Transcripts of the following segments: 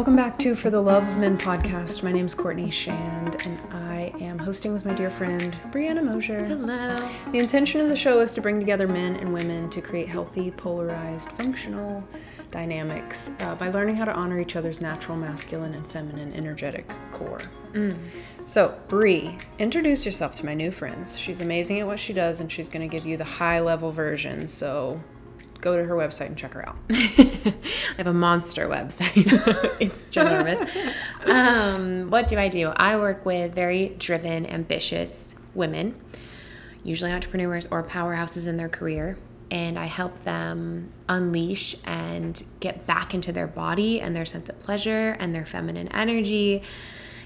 Welcome back to For the Love of Men podcast. My name is Courtney Shand, and I am hosting with my dear friend Brianna Mosier. Hello. The intention of the show is to bring together men and women to create healthy, polarized, functional dynamics uh, by learning how to honor each other's natural masculine and feminine energetic core. So, Brie, introduce yourself to my new friends. She's amazing at what she does, and she's going to give you the high level version. So, go to her website and check her out. I have a monster website. it's ginormous. um, what do I do? I work with very driven, ambitious women, usually entrepreneurs or powerhouses in their career. And I help them unleash and get back into their body and their sense of pleasure and their feminine energy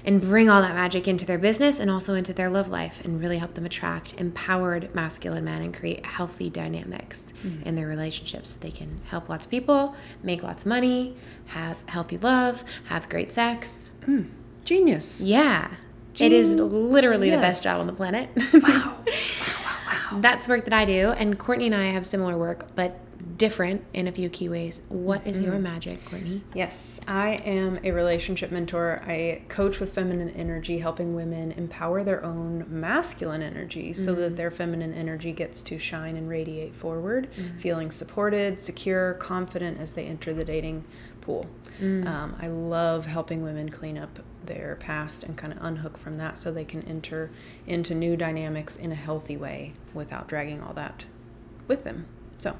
and bring all that magic into their business and also into their love life and really help them attract empowered masculine men and create healthy dynamics mm-hmm. in their relationships so they can help lots of people, make lots of money, have healthy love, have great sex. Mm. Genius. Yeah. It is literally the best job on the planet. Wow, wow, Wow. That's work that I do. And Courtney and I have similar work, but different in a few key ways. What is your mm-hmm. magic, Courtney? Yes, I am a relationship mentor. I coach with feminine energy, helping women empower their own masculine energy so that mm-hmm. their feminine energy gets to shine and radiate forward, mm-hmm. feeling supported, secure, confident as they enter the dating pool. Mm. Um, I love helping women clean up their past and kind of unhook from that so they can enter into new dynamics in a healthy way without dragging all that with them. So,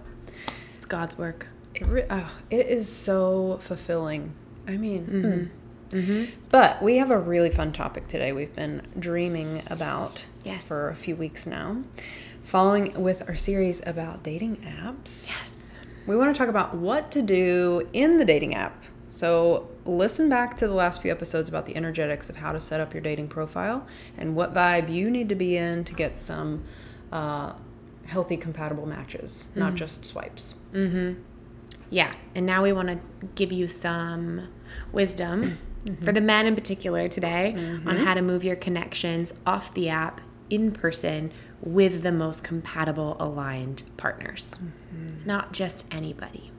It's God's work. it, re- oh, it is so fulfilling. I mean, mm. but we have a really fun topic today. We've been dreaming about Yes. for a few weeks now, following with our series about dating apps. Yes. We want to talk about what to do in the dating app. So, listen back to the last few episodes about the energetics of how to set up your dating profile and what vibe you need to be in to get some uh, healthy, compatible matches, not mm-hmm. just swipes. Mm-hmm. Yeah. And now we want to give you some wisdom mm-hmm. for the men in particular today on how to move your connections off the app in person with the most compatible, aligned partners. Not just anybody,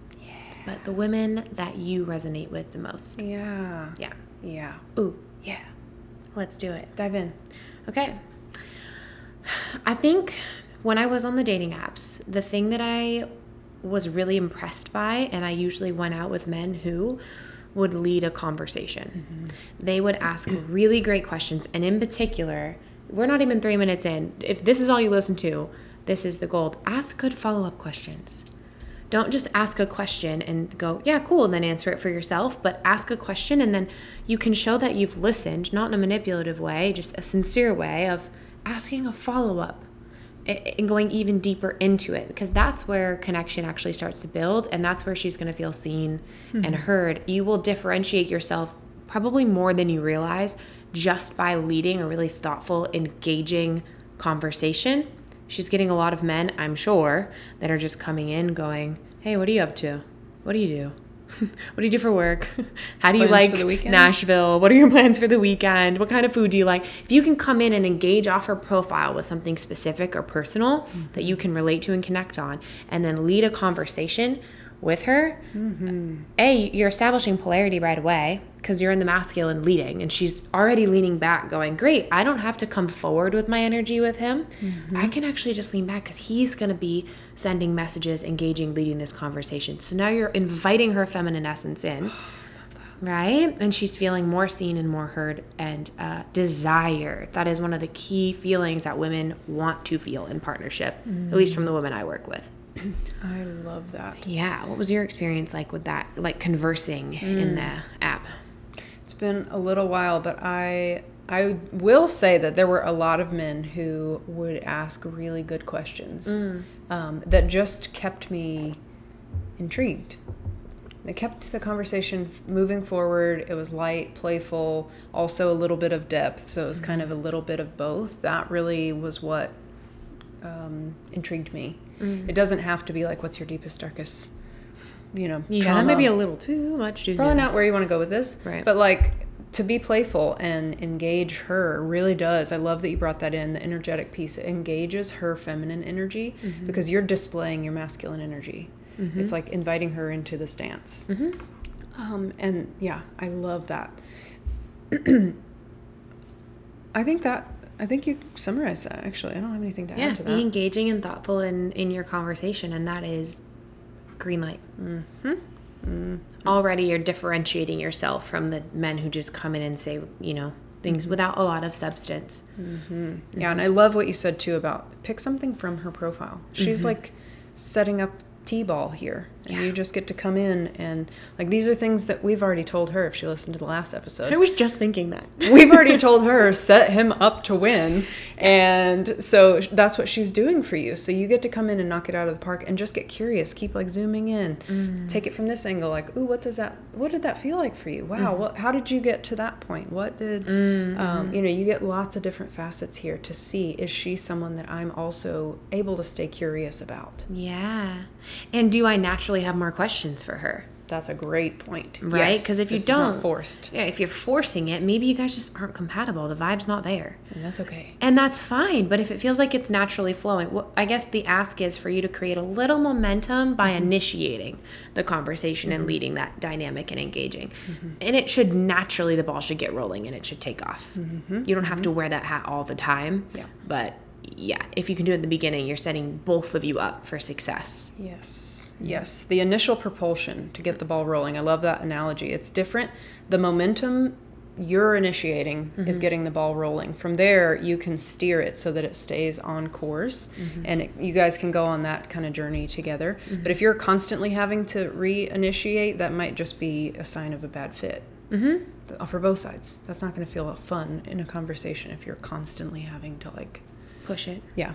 but the women that you resonate with the most. Yeah. Yeah. Yeah. Ooh, yeah. Let's do it. Dive in. Okay. I think when I was on the dating apps, the thing that I was really impressed by, and I usually went out with men who would lead a conversation. Mm-hmm. They would ask really great questions. And in particular, we're not even three minutes in. If this is all you listen to, this is the gold. Ask good follow up questions. Don't just ask a question and go, yeah, cool, and then answer it for yourself, but ask a question and then you can show that you've listened, not in a manipulative way, just a sincere way of asking a follow up and going even deeper into it because that's where connection actually starts to build and that's where she's going to feel seen and hmm. heard. You will differentiate yourself probably more than you realize just by leading a really thoughtful, engaging conversation. She's getting a lot of men, I'm sure, that are just coming in going, Hey, what are you up to? What do you do? what do you do for work? How do you Plans like the? Nashville? What are your plans for the weekend? What kind of food do you like? If you can come in and engage off her profile with something specific or personal Mm-hmm. that you can relate to and connect on, and then lead a conversation with her, Mm-hmm. A, you're establishing polarity right away because you're in the masculine leading and she's already leaning back, going, Great, I don't have to come forward with my energy with him. Mm-hmm. I can actually just lean back because he's going to be sending messages, engaging, leading this conversation. So now you're inviting her feminine essence in. Right? And she's feeling more seen and more heard and uh, desired. That is one of the key feelings that women want to feel in partnership, at least from the women I work with. I love that. Yeah. What was your experience like with that, like conversing in the app? It's been a little while, but I I will say that there were a lot of men who would ask really good questions um, that just kept me intrigued. They kept the conversation moving forward. It was light, playful, also a little bit of depth. So it was kind of a little bit of both. That really was what um, intrigued me. It doesn't have to be like, what's your deepest, darkest, you know, Yeah, trauma. that may be a little too much too Probably not where you want to go with this. Right. But like to be playful and engage her really does. I love that you brought that in. The energetic piece engages her feminine energy Mm-hmm. because you're displaying your masculine energy. It's like inviting her into this dance. Mm-hmm. Um, and yeah, I love that. I think that I think you summarized that actually. I don't have anything to Yeah, add to that. be engaging and thoughtful in in your conversation, and that is green light. Mm-hmm. Mm-hmm. Already, you're differentiating yourself from the men who just come in and say, you know, things Mm-hmm. without a lot of substance. Mm-hmm. Mm-hmm. Yeah, and I love what you said too about pick something from her profile. She's like setting up T-ball here. And Yeah. you just get to come in and like these are things that we've already told her if she listened to the last episode. I was just thinking that. We've already told her set him up to win, and so that's what she's doing for you. So you get to come in and knock it out of the park, and just get curious. Keep like zooming in, mm. take it from this angle. Like, ooh, what does that? What did that feel like for you? Wow, mm. what? How did you get to that point? What did? Mm, um, you know, you get lots of different facets here to see. Is she someone that I'm also able to stay curious about? Yeah. And do I naturally have more questions for her? That's a great point, Right? Yes, Because if you this is not don't, forced, yeah, if you're forcing it, maybe you guys just aren't compatible. The vibe's not there. and that's okay. And that's fine. But if it feels like it's naturally flowing, well, I guess the ask is for you to create a little momentum by Mm-hmm. initiating the conversation and leading that dynamic and engaging. And it should naturally, the ball should get rolling and it should take off. You don't have to wear that hat all the time. Mm-hmm. Yeah. But yeah, if you can do it in the beginning, you're setting both of you up for success. Yes. Yes. The initial propulsion to get the ball rolling. I love that analogy. It's different. The momentum you're initiating is mm-hmm. getting the ball rolling. From there, you can steer it so that it stays on course mm-hmm. and it, you guys can go on that kind of journey together. Mm-hmm. But if you're constantly having to reinitiate, that might just be a sign of a bad fit. Mm-hmm. For both sides. That's not going to feel fun in a conversation if you're constantly having to like Push it. yeah.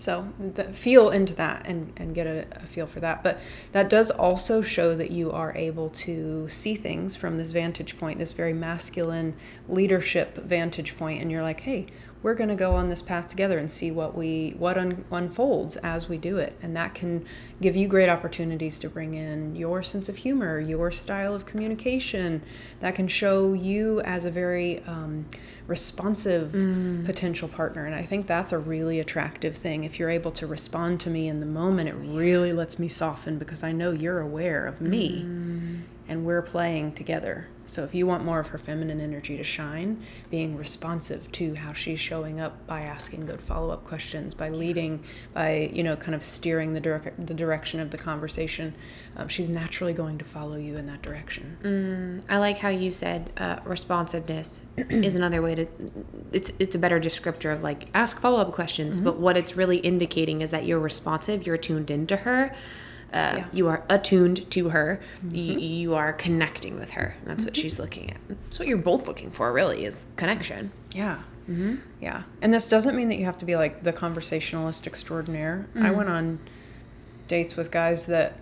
So feel into that and, and get a, a feel for that. But that does also show that you are able to see things from this vantage point, this very masculine leadership vantage point, and you're like, hey, we're going to go on this path together and see what we what un- unfolds as we do it, and that can give you great opportunities to bring in your sense of humor, your style of communication. That can show you as a very um, responsive mm. potential partner. And I think that's a really attractive thing. If you're able to respond to me in the moment, it really lets me soften because I know you're aware of me mm. and we're playing together. So if you want more of her feminine energy to shine, being responsive to how she's showing up by asking good follow-up questions, by leading, by you know, kind of steering the direct the direction of the conversation, um, she's naturally going to follow you in that direction. I like how you said uh, responsiveness is another way to. It's it's a better descriptor of like ask follow up questions, but what it's really indicating is that you're responsive, you're tuned into her, uh, Yeah. you are attuned to her, y- you are connecting with her. That's what she's looking at. That's what you're both looking for, really, is connection. Yeah. Mm-hmm. Yeah. And this doesn't mean that you have to be like the conversationalist extraordinaire. I went on dates with guys that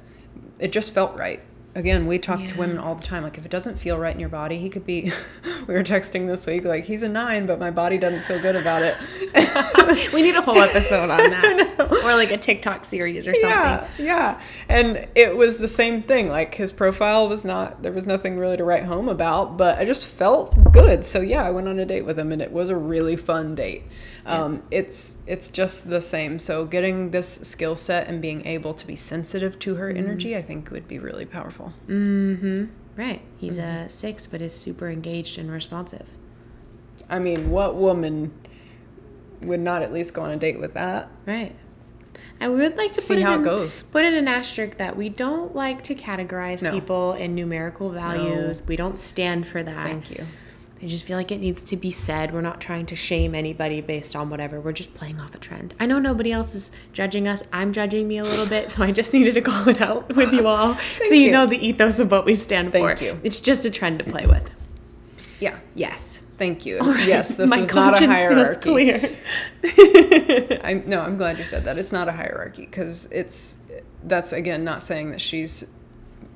it just felt right. Again, we talk to women all the time. Like, if it doesn't feel right in your body, he could be. we were texting this week, like, he's a nine, but my body doesn't feel good about it. we need a whole episode on that, or like a TikTok series or something. Yeah, yeah. And it was the same thing. Like his profile was not there was nothing really to write home about, but I just felt good. So yeah, I went on a date with him and it was a really fun date. Um, it's it's just the same. So getting this skill set and being able to be sensitive to her mm-hmm. energy, I think would be really powerful. Mm-hmm. Right. He's mm-hmm. a six, but is super engaged and responsive. I mean, what woman would not at least go on a date with that? Right. I would like to See put how it in, goes. Put in an asterisk that we don't like to categorize No. people in numerical values. We don't stand for that. Thank you. I just feel like it needs to be said. We're not trying to shame anybody based on whatever. We're just playing off a trend. I know nobody else is judging us. I'm judging me a little bit, so I just needed to call it out with you all so you, you. know the ethos of what we stand Thank for. you. It's just a trend to play with. Yeah. Yes. Thank you. Yes, this My is not a hierarchy. clear. I'm no, I'm glad you said that. It's not a hierarchy because it's that's again not saying that she's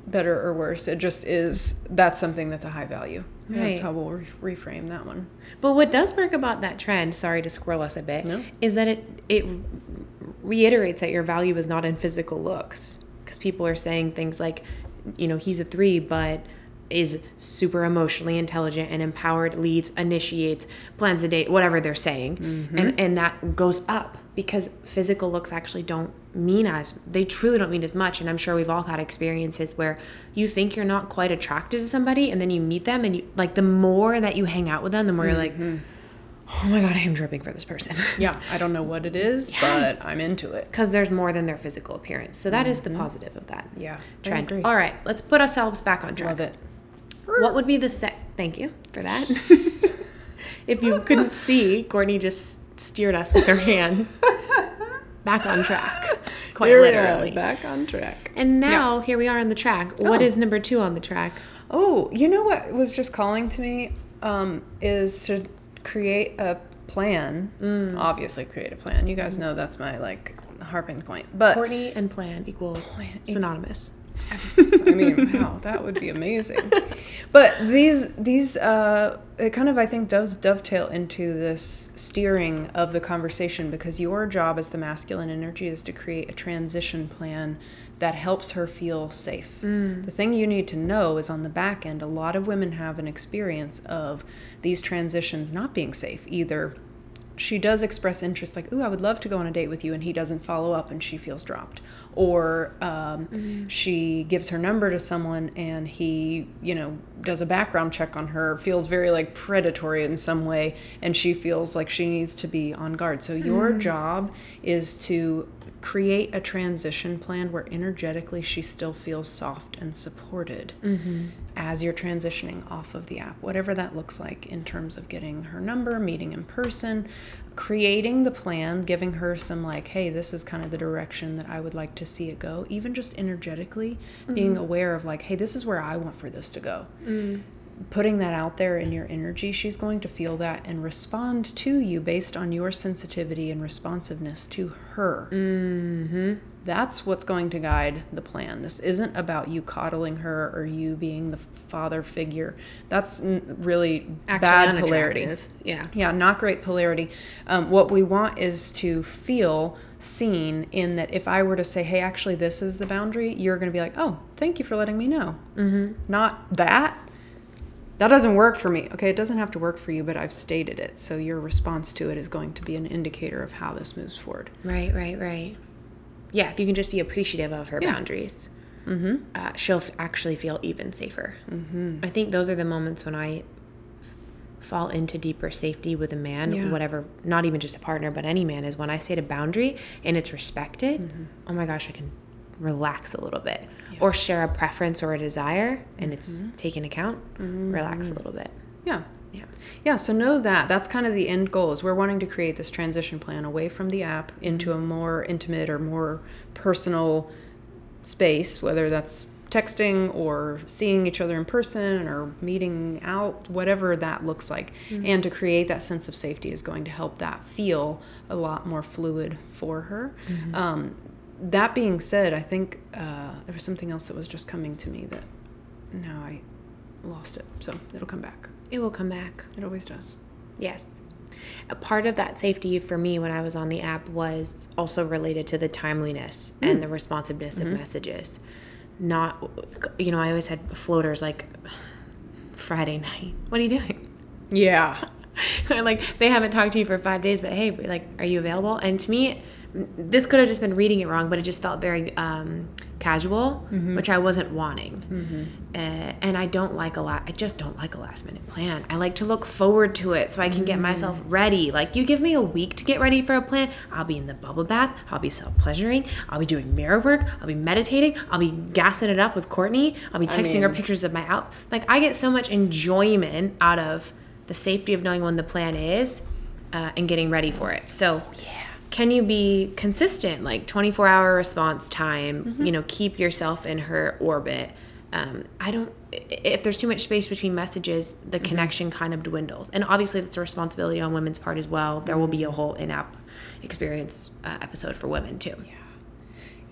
better or worse. It just is that's something that's a high value. That's how we'll re- reframe that one. But what does work about that trend, sorry to squirrel us a bit, No. is that it it reiterates that your value is not in physical looks. Because people are saying things like, you know, he's a three, but is super emotionally intelligent and empowered, leads, initiates, plans a date, whatever they're saying. Mm-hmm. And and that goes up because physical looks actually don't mean as they truly don't mean as much and i'm sure we've all had experiences where you think you're not quite attracted to somebody and then you meet them and you like the more that you hang out with them the more you're like oh my god i am dripping for this person Yeah, I don't know what it is, Yes. but I'm into it. because there's more than their physical appearance so that is the positive of that Yeah, trend all right let's put ourselves back on track Love it. What would be the set thank you for that if you couldn't see courtney just steered us with her hands back on track quite Here literally back on track. And now here we are on the track. What Oh. is number two on the track? Oh, you know what was just calling to me um, is to create a plan. Mm. Obviously, create a plan. You guys know that's my like harping point. But Courtney and plan equal plan synonymous. I mean, wow, that would be amazing. But these these uh, it kind of I think does dovetail into this steering of the conversation because your job as the masculine energy is to create a transition plan that helps her feel safe. The thing you need to know is on the back end, a lot of women have an experience of these transitions not being safe. Either she does express interest like ooh i would love to go on a date with you and he doesn't follow up and she feels dropped. Or um, she gives her number to someone and he you know does a background check on her feels very like predatory in some way and she feels like she needs to be on guard. So your job is to create a transition plan where energetically she still feels soft and supported mm-hmm. as you're transitioning off of the app, whatever that looks like in terms of getting her number, meeting in person, creating the plan, giving her some like, hey, this is kind of the direction that I would like to see it go, even just energetically being mm-hmm. aware of like, hey, this is where I want for this to go. Mm. Putting that out there in your energy, she's going to feel that and respond to you based on your sensitivity and responsiveness to her. That's what's going to guide the plan. This isn't about you coddling her or you being the father figure. That's n- really Actually bad polarity. Yeah. Yeah, not great polarity. Um, what we want is to feel seen in that if I were to say, hey, actually, this is the boundary, you're going to be like, oh, thank you for letting me know. Mm-hmm. Not that. That doesn't work for me. Okay, it doesn't have to work for you, but I've stated it. So your response to it is going to be an indicator of how this moves forward. Right, right, right. Yeah, if you can just be appreciative of her boundaries, mm-hmm. uh, she'll f- actually feel even safer. Mm-hmm. I think those are the moments when I f- fall into deeper safety with a man, Yeah. whatever, not even just a partner, but any man, is when I state a boundary and it's respected. Oh my gosh, I can relax a little bit. Or share a preference or a desire and it's mm-hmm. taken account, mm-hmm. relax a little bit. Yeah. Yeah. Yeah, so know that that's kind of the end goal is we're wanting to create this transition plan away from the app into mm-hmm. a more intimate or more personal space, whether that's texting or seeing each other in person or meeting out, whatever that looks like. And to create that sense of safety is going to help that feel a lot more fluid for her. Um, that being said, I think uh, there was something else that was just coming to me that now I lost it. So it'll come back. It will come back. It always does. Yes. A part of that safety for me when I was on the app was also related to the timeliness and the responsiveness of messages. Not, you know, I always had floaters like Friday night. What are you doing? Yeah. like they haven't talked to you for five days, but hey, like, are you available? And to me, this could have just been reading it wrong, but it just felt very um, casual, which I wasn't wanting. Uh, and I don't like a lot. I just don't like a last minute plan. I like to look forward to it so I can get myself ready. Like you give me a week to get ready for a plan, I'll be in the bubble bath. I'll be self pleasuring. I'll be doing mirror work. I'll be meditating. I'll be gassing it up with Courtney. I'll be texting her mean- pictures of my out. Like I get so much enjoyment out of the safety of knowing when the plan is uh, and getting ready for it. So yeah. Can you be consistent, like 24 hour response time? You know, keep yourself in her orbit. Um, I don't. If there's too much space between messages, the connection kind of dwindles. And obviously, that's a responsibility on women's part as well. There will be a whole in-app experience uh, episode for women too. Yeah.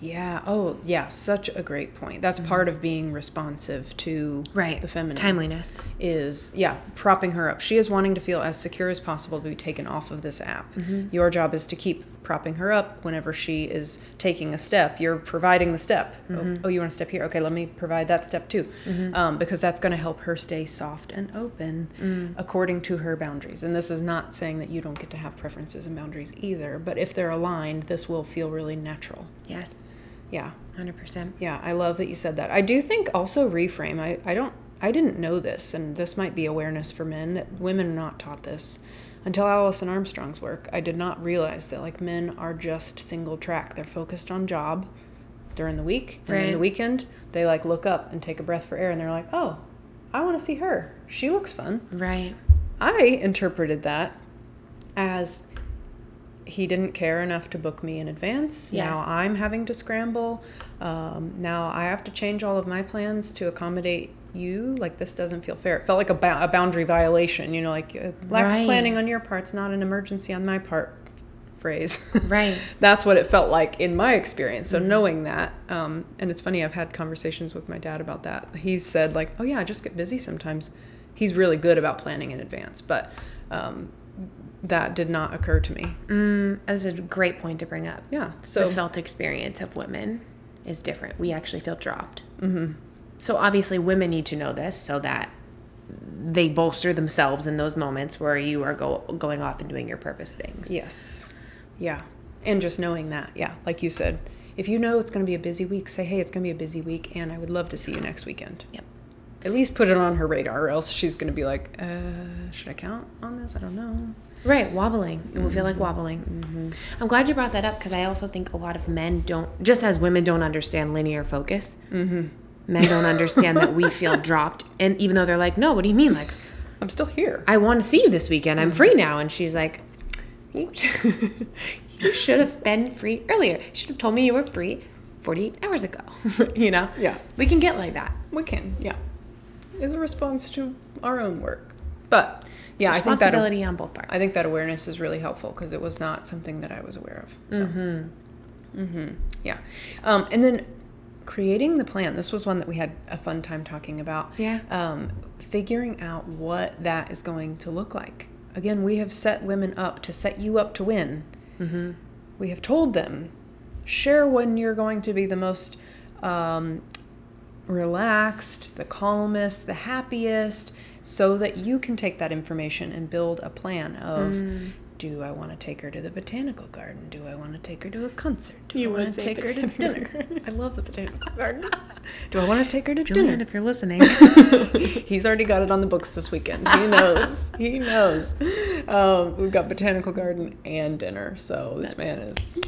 Oh, yeah. Such a great point. That's part of being responsive to Right. the feminine. Timeliness. is yeah propping her up she is wanting to feel as secure as possible to be taken off of this app Mm-hmm. your job is to keep propping her up whenever she is taking a step. You're providing the step. Oh, mm-hmm. oh, you want to step here? Okay, let me provide that step too, mm-hmm. um, because that's going to help her stay soft and open mm. according to her boundaries. And this is not saying that you don't get to have preferences and boundaries either, but if they're aligned, this will feel really natural. Yes, Yeah. 100%. Yeah, I love that you said that. I do think also reframe. I, I don't I didn't know this, and this might be awareness for men that women are not taught this. Until Alison Armstrong's work, I did not realize that like men are just single track. They're focused on job during the week, and then the weekend they like look up and take a breath for air, and they're like, oh, I want to see her. She looks fun. Right. I interpreted that as he didn't care enough to book me in advance. Now I'm having to scramble. Um, now I have to change all of my plans to accommodate you. Like this doesn't feel fair. It felt like a, ba- a boundary violation. You know, like uh, lack Right. of planning on your part's not an emergency on my part. Phrase. Right. That's what it felt like in my experience. Mm-hmm. So knowing that, um, and it's funny, I've had conversations with my dad about that. He's said like, "Oh yeah, I just get busy sometimes." He's really good about planning in advance, but um, that did not occur to me. Mm, that's a great point to bring up. Yeah. So the felt experience of women is different. We actually feel dropped. Mm-hmm. So obviously, women need to know this so that they bolster themselves in those moments where you are go- going off and doing your purpose things. yes, yeah, and just knowing that, yeah, like you said, if you know it's going to be a busy week, say, "Hey, it's going to be a busy week, and I would love to see you next weekend." Yep. At least put it on her radar, or else she's going to be like, uh, "Should I count on this? I don't know." Right, wobbling. It will feel like mm-hmm. wobbling. Mm-hmm. I'm glad you brought that up because I also think a lot of men don't, just as women don't understand linear focus, mm-hmm. Men don't understand that we feel dropped. And even though they're like, no, what do you mean? Like, I'm still here. I want to see you this weekend. I'm free now. And she's like, you, you should have been free earlier. You should have told me you were free 48 hours ago. you know? Yeah. We can get like that. We can, yeah. Is a response to our own work. But yeah, I think that responsibility on both parts. I think that awareness is really helpful because it was not something that I was aware of. So. Mm-hmm. Yeah. Um, and then creating the plan. This was one that we had a fun time talking about. Yeah. Um, figuring out what that is going to look like. Again, we have set women up to set you up to win. Mm-hmm. We have told them share when you're going to be the most um, relaxed, the calmest, the happiest, so that you can take that information and build a plan of Mm. Do I want to take her to the botanical garden? Do I want to take her to a concert? Do You I want to take her to dinner? I love the botanical garden. Do I want to take her to Julian, dinner? if you're listening. He's already got it on the books this weekend. He knows. he knows. Um, we've got botanical garden and dinner, so this man is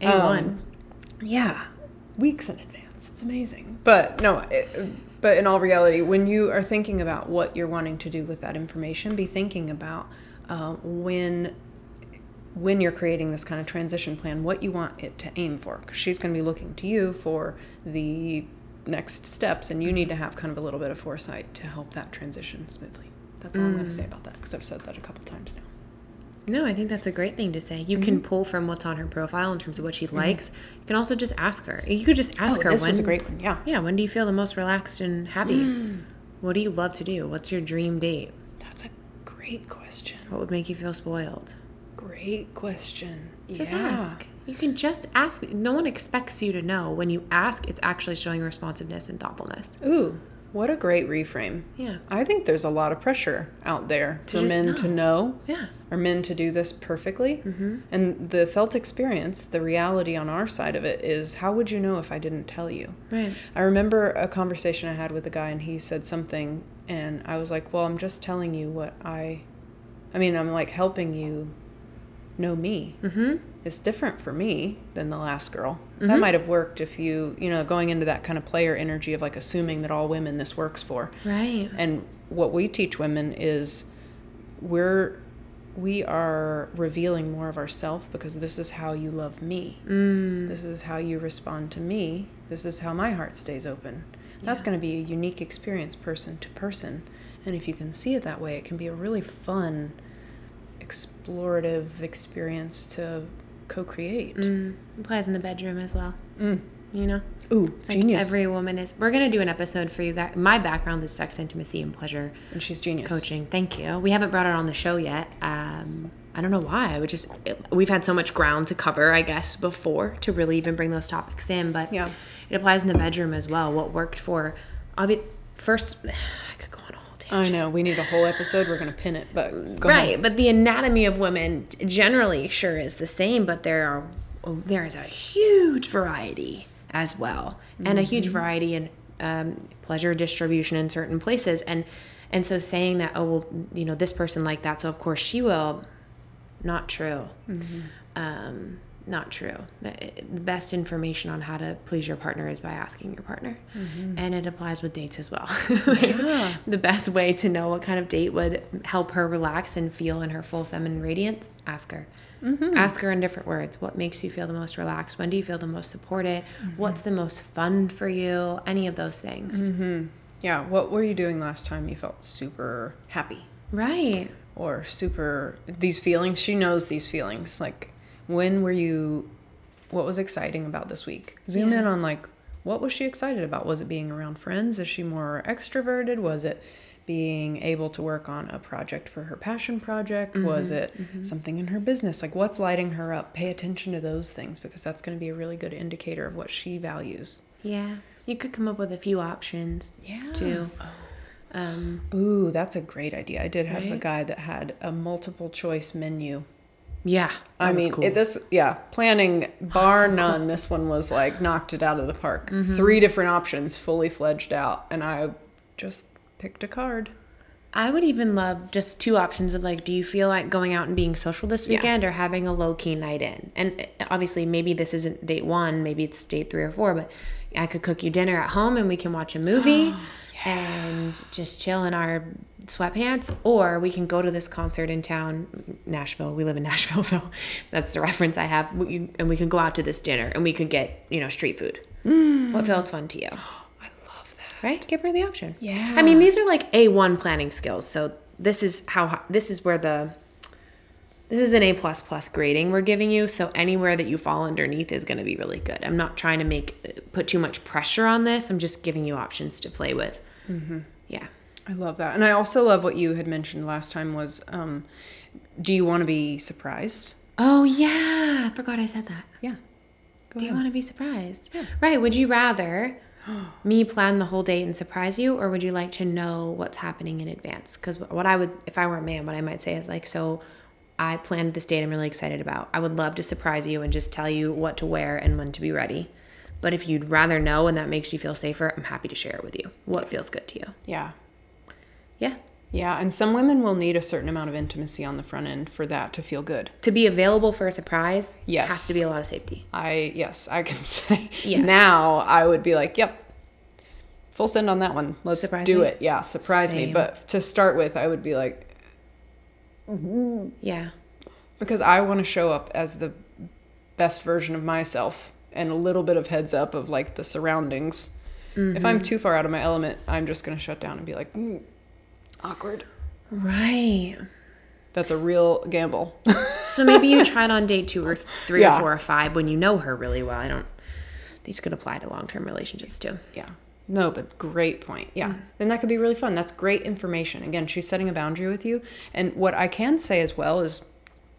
A1. um, yeah, weeks in advance. It's amazing. But no, it, but in all reality, when you are thinking about what you're wanting to do with that information, be thinking about um, when when you're creating this kind of transition plan, what you want it to aim for. she's going to be looking to you for the next steps, and you need to have kind of a little bit of foresight to help that transition smoothly. That's all I'm going to say about that because I've said that a couple times now. No, I think that's a great thing to say. You Mm-hmm. can pull from what's on her profile in terms of what she likes. You can also just ask her. You could just ask oh, her this when. was a great one. Yeah. Yeah, when do you feel the most relaxed and happy? Mm. What do you love to do? What's your dream date? Great question. What would make you feel spoiled? Great question. Just yeah. ask. You can just ask. No one expects you to know. When you ask, it's actually showing responsiveness and thoughtfulness. Ooh, what a great reframe. Yeah. I think there's a lot of pressure out there To for men to know Yeah. or men to do this perfectly. Mm-hmm. And the felt experience, the reality on our side of it is how would you know if I didn't tell you? Right. I remember a conversation I had with a guy and he said something and I was like, "Well, I'm just telling you what I I mean, I'm like helping you know me. Mm-hmm. It's different for me than the last girl. That might have worked if you, you know, going into that kind of player energy of like assuming that all women this works for. Right. And what we teach women is we're we are revealing more of ourself because this is how you love me. Mm. This is how you respond to me. This is how my heart stays open. That's going to be a unique experience person to person. And if you can see it that way, it can be a really fun explorative experience to co-create. Mm. Applies in the bedroom as well. Mm. You know? Ooh, It's like genius. every woman is. We're going to do an episode for you guys. My background is sex, intimacy, and pleasure and she's genius. coaching. Thank you. We haven't brought it on the show yet. Um, I don't know why. I would just we've had so much ground to cover, I guess, before to really even bring those topics in. But Yeah. It applies in the bedroom as well. What worked for, obvi- first, I could go on a whole tangent. I know we need a whole episode. We're gonna pin it, but go right ahead. but the anatomy of women generally sure is the same but there are there is a huge variety as well and a huge variety in um, pleasure distribution in certain places and and so saying that oh well you know this person like that so of course she will not true um, not true. The, the best information on how to please your partner is by asking your partner. Mm-hmm. And it applies with dates as well. Yeah. the best way to know what kind of date would help her relax and feel in her full feminine radiance ask her. Mm-hmm. Ask her in different words. What makes you feel the most relaxed? When do you feel the most supported? Mm-hmm. What's the most fun for you? Any of those things. Yeah. What were you doing last time you felt super happy? Right. Or super these feelings? She knows these feelings. Like, when were you? What was exciting about this week? Zoom Yeah. in on like what was she excited about? Was it being around friends? Is she more extroverted? Was it being able to work on a project for her passion project? Was it something in her business? Like, what's lighting her up? Pay attention to those things because that's going to be a really good indicator of what she values. yeah you could come up with a few options Yeah. too um, Ooh, that's a great idea. I did have a guy that had a multiple choice menu. Yeah I mean, cool. it, this yeah, planning bar none. This one was like knocked it out of the park. Three different options, fully fledged out, and I just picked a card. I would even love just two options of like, do you feel like going out and being social this Yeah. weekend or having a low key night in? And uh, obviously, maybe this isn't date one, maybe it's date three or four, but I could cook you dinner at home and we can watch a movie and just chill in our sweatpants, or we can go to this concert in town, Nashville. We live in Nashville, so that's the reference I have. We- And we can go out to this dinner and we could get, you know, street food. Mm. What feels fun to you? I love that. right? Give her the option. Yeah. I mean, these are like A1 planning skills. So this is how this is where the this is an A plus plus grading we're giving you. So anywhere that you fall underneath is going to be really good. I'm not trying to make put too much pressure on this. I'm just giving you options to play with. Mm-hmm. Yeah. I love that, and I also love what you had mentioned last time was, um, do you want to be surprised? Oh yeah, I forgot I said that. Yeah. Go Do you want to be surprised? Yeah. Right. Would you rather me plan the whole date and surprise you, or would you like to know what's happening in advance? Because what I would, if I were a man, what I might say is like, so I planned this date I'm really excited about. I would love to surprise you and just tell you what to wear and when to be ready. But if you'd rather know and that makes you feel safer, I'm happy to share it with you. What feels good to you? Yeah. Yeah. Yeah, and some women will need a certain amount of intimacy on the front end for that to feel good. To be available for a surprise, Yes. has to be a lot of safety. I yes, I can say Yes. now I would be like, yep. Full send on that one. Let's Surprise do me? it. Yeah, surprise me. But to start with, I would be like Yeah. because I want to show up as the best version of myself and a little bit of heads up of like the surroundings. If I'm too far out of my element, I'm just going to shut down and be like, mm, awkward. Right. That's a real gamble. So maybe you try it on day two or three Yeah. or four or five when you know her really well. I don't. These could apply to long term relationships too. Yeah. No, but great point. Yeah. And that could be really fun. That's great information. Again, she's setting a boundary with you. And what I can say as well is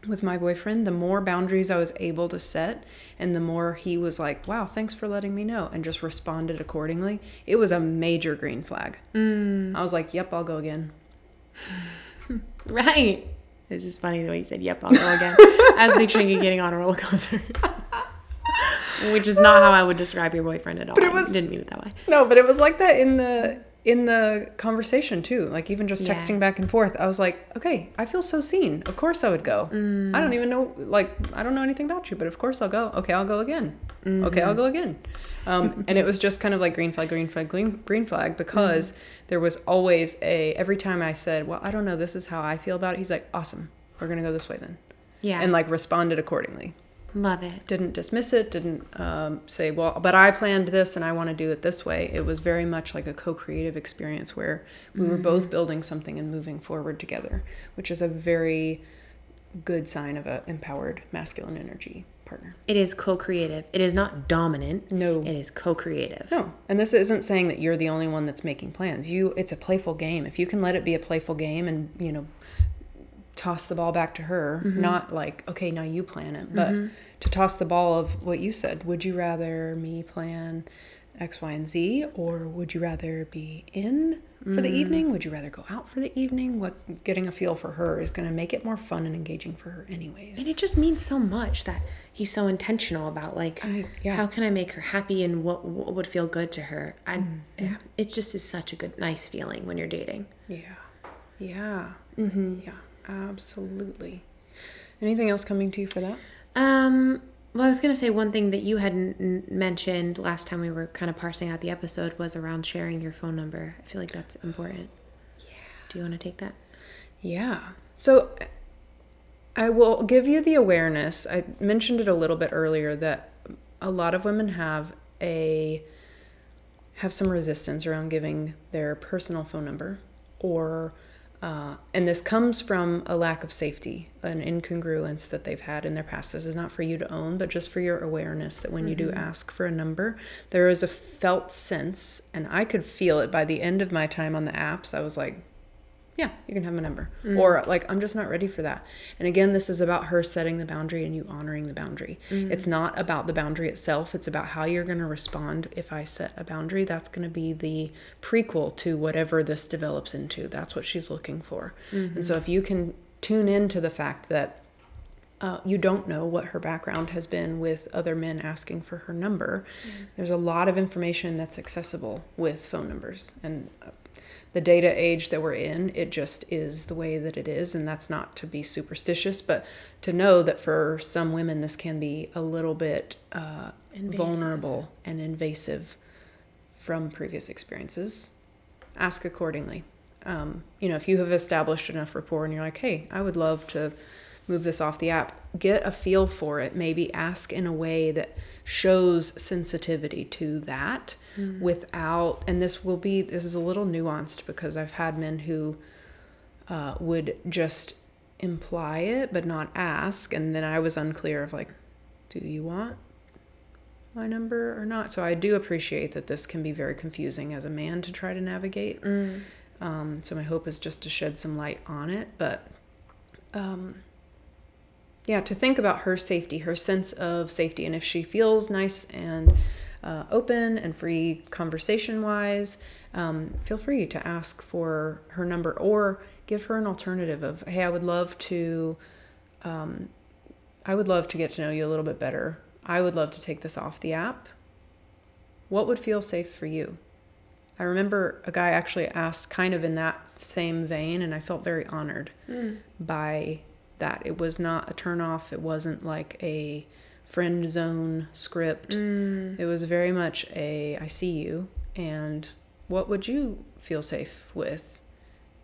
with my boyfriend, the more boundaries I was able to set and the more he was like, wow, thanks for letting me know, and just responded accordingly, it was a major green flag. Mm. I was like, yep, I'll go again. Right. It's just funny the way you said, "Yep, I'll go again." I was picturing you getting on a roller coaster, which is not how I would describe your boyfriend at all. But it was- I didn't mean it that way. No, but it was like that in the in the conversation too. Like even just Yeah. texting back and forth, I was like, okay, I feel so seen. Of course I would go. Mm. I don't even know like I don't know anything about you, but of course I'll go. Okay, I'll go again. Mm-hmm. Okay, I'll go again. Um, and it was just kind of like green flag, green flag, green green flag because mm-hmm. there was always a every time I said, well, I don't know, this is how I feel about it. He's like, awesome, we're gonna go this way then, Yeah, and like responded accordingly love it. didn't dismiss it didn't um, say well but i planned this and i want to do it this way it was very much like a co-creative experience where we were both building something and moving forward together which is a very good sign of an empowered masculine energy partner It is co-creative. It is not dominant. no It is co-creative. no and this isn't saying that you're the only one that's making plans you it's a playful game if you can let it be a playful game and you know toss the ball back to her, mm-hmm. not like, okay, now you plan it, but mm-hmm. to toss the ball of what you said. Would you rather me plan X, Y, and Z, or would you rather be in for the mm. evening? Would you rather go out for the evening? What getting a feel for her is going to make it more fun and engaging for her, anyways. And it just means so much that he's so intentional about like I- yeah. how can I make her happy and what, what would feel good to her. I mm-hmm. yeah, it just is such a good nice feeling when you're dating. Yeah. Yeah. Mm-hmm. Yeah. Absolutely. Anything else coming to you for that? Um, well, I was gonna say one thing that you hadn't n- mentioned last time we were kind of parsing out the episode was around sharing your phone number. I feel like that's important. Yeah. Do you want to take that? Yeah. So I will give you the awareness. I mentioned it a little bit earlier that a lot of women have a have some resistance around giving their personal phone number or uh, and this comes from a lack of safety, an incongruence that they've had in their past. This is not for you to own, but just for your awareness that when you do ask for a number, there is a felt sense, and I could feel it by the end of my time on the apps. I was like, yeah, you can have my number. Or like, I'm just not ready for that. And again, this is about her setting the boundary and you honoring the boundary. It's not about the boundary itself, it's about how you're going to respond if I set a boundary. That's going to be the prequel to whatever this develops into. That's what she's looking for. And so if you can tune into the fact that uh, you don't know what her background has been with other men asking for her number. There's a lot of information that's accessible with phone numbers. And uh, the data age that we're in, it just is the way that it is. And that's not to be superstitious, but to know that for some women, this can be a little bit uh, vulnerable and invasive from previous experiences. Ask accordingly. Um, you know, if you have established enough rapport and you're like, hey, I would love to move this off the app, get a feel for it. Maybe ask in a way that shows sensitivity to that without, and this will be, this is a little nuanced because I've had men who uh, would just imply it but not ask. And then I was unclear of like, do you want my number or not? So I do appreciate that this can be very confusing as a man to try to navigate. Um, so my hope is just to shed some light on it. But um, yeah, to think about her safety, her sense of safety, and if she feels nice and uh, open and free conversation wise, um, feel free to ask for her number or give her an alternative of, hey, I would love to, um, I would love to get to know you a little bit better. I would love to take this off the app. What would feel safe for you? I remember a guy actually asked kind of in that same vein, and I felt very honored by that. It was not a turnoff. It wasn't like a friend zone script. Mm. It was very much a I see you, and what would you feel safe with?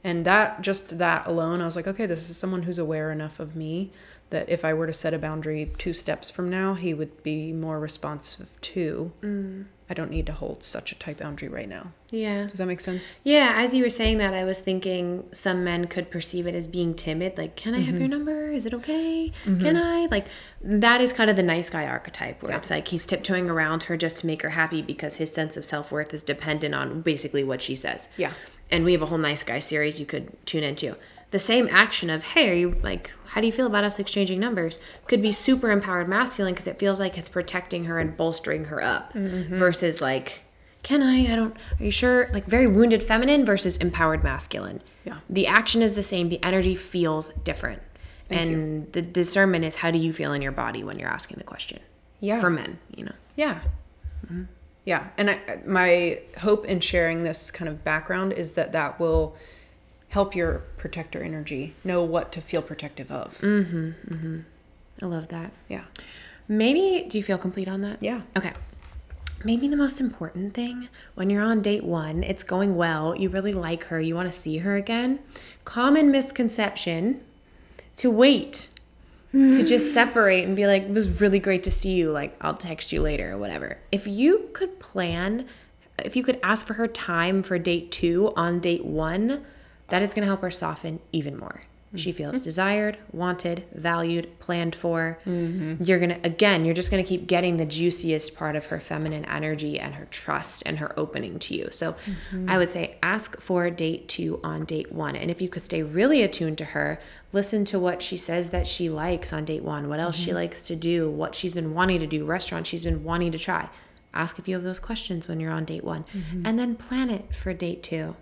And that, just that alone, I was like, okay, this is someone who's aware enough of me that if I were to set a boundary two steps from now, he would be more responsive to. Mm. I don't need to hold such a tight boundary right now. Yeah. Does that make sense? Yeah, as you were saying that, I was thinking some men could perceive it as being timid. Like, can I have your mm-hmm. number? Is it okay? Mm-hmm. Can I? Like, that is kind of the nice guy archetype where it's like he's tiptoeing around her just to make her happy because his sense of self worth is dependent on basically what she says. Yeah. And we have a whole nice guy series you could tune into. The same action of, hey, are you like, how do you feel about us exchanging numbers? Could be super empowered masculine because it feels like it's protecting her and bolstering her up mm-hmm. versus like, can I? I don't. Are you sure? Like very wounded feminine versus empowered masculine. Yeah. The action is the same. The energy feels different. and the discernment is how do you feel in your body when you're asking the question? Yeah. For men, you know. Yeah. Mm-hmm. Yeah. And I, my hope in sharing this kind of background is that that will help your protector energy know what to feel protective of. Mm-hmm. Mm-hmm. I love that. Yeah. Maybe do you feel complete on that? Yeah. Okay. Maybe the most important thing when you're on date one, it's going well, you really like her, you want to see her again. Common misconception to wait, to just separate and be like, it was really great to see you, like, I'll text you later or whatever. If you could plan, if you could ask for her time for date two on date one, that is going to help her soften even more. She mm-hmm. feels desired, wanted, valued, planned for. Mm-hmm. You're going to, again, you're just going to keep getting the juiciest part of her feminine energy and her trust and her opening to you. So mm-hmm. I would say ask for date two on date one. And if you could stay really attuned to her, listen to what she says that she likes on date one, what else she likes to do, what she's been wanting to do, restaurants she's been wanting to try. Ask a few of those questions when you're on date one. And then plan it for date 2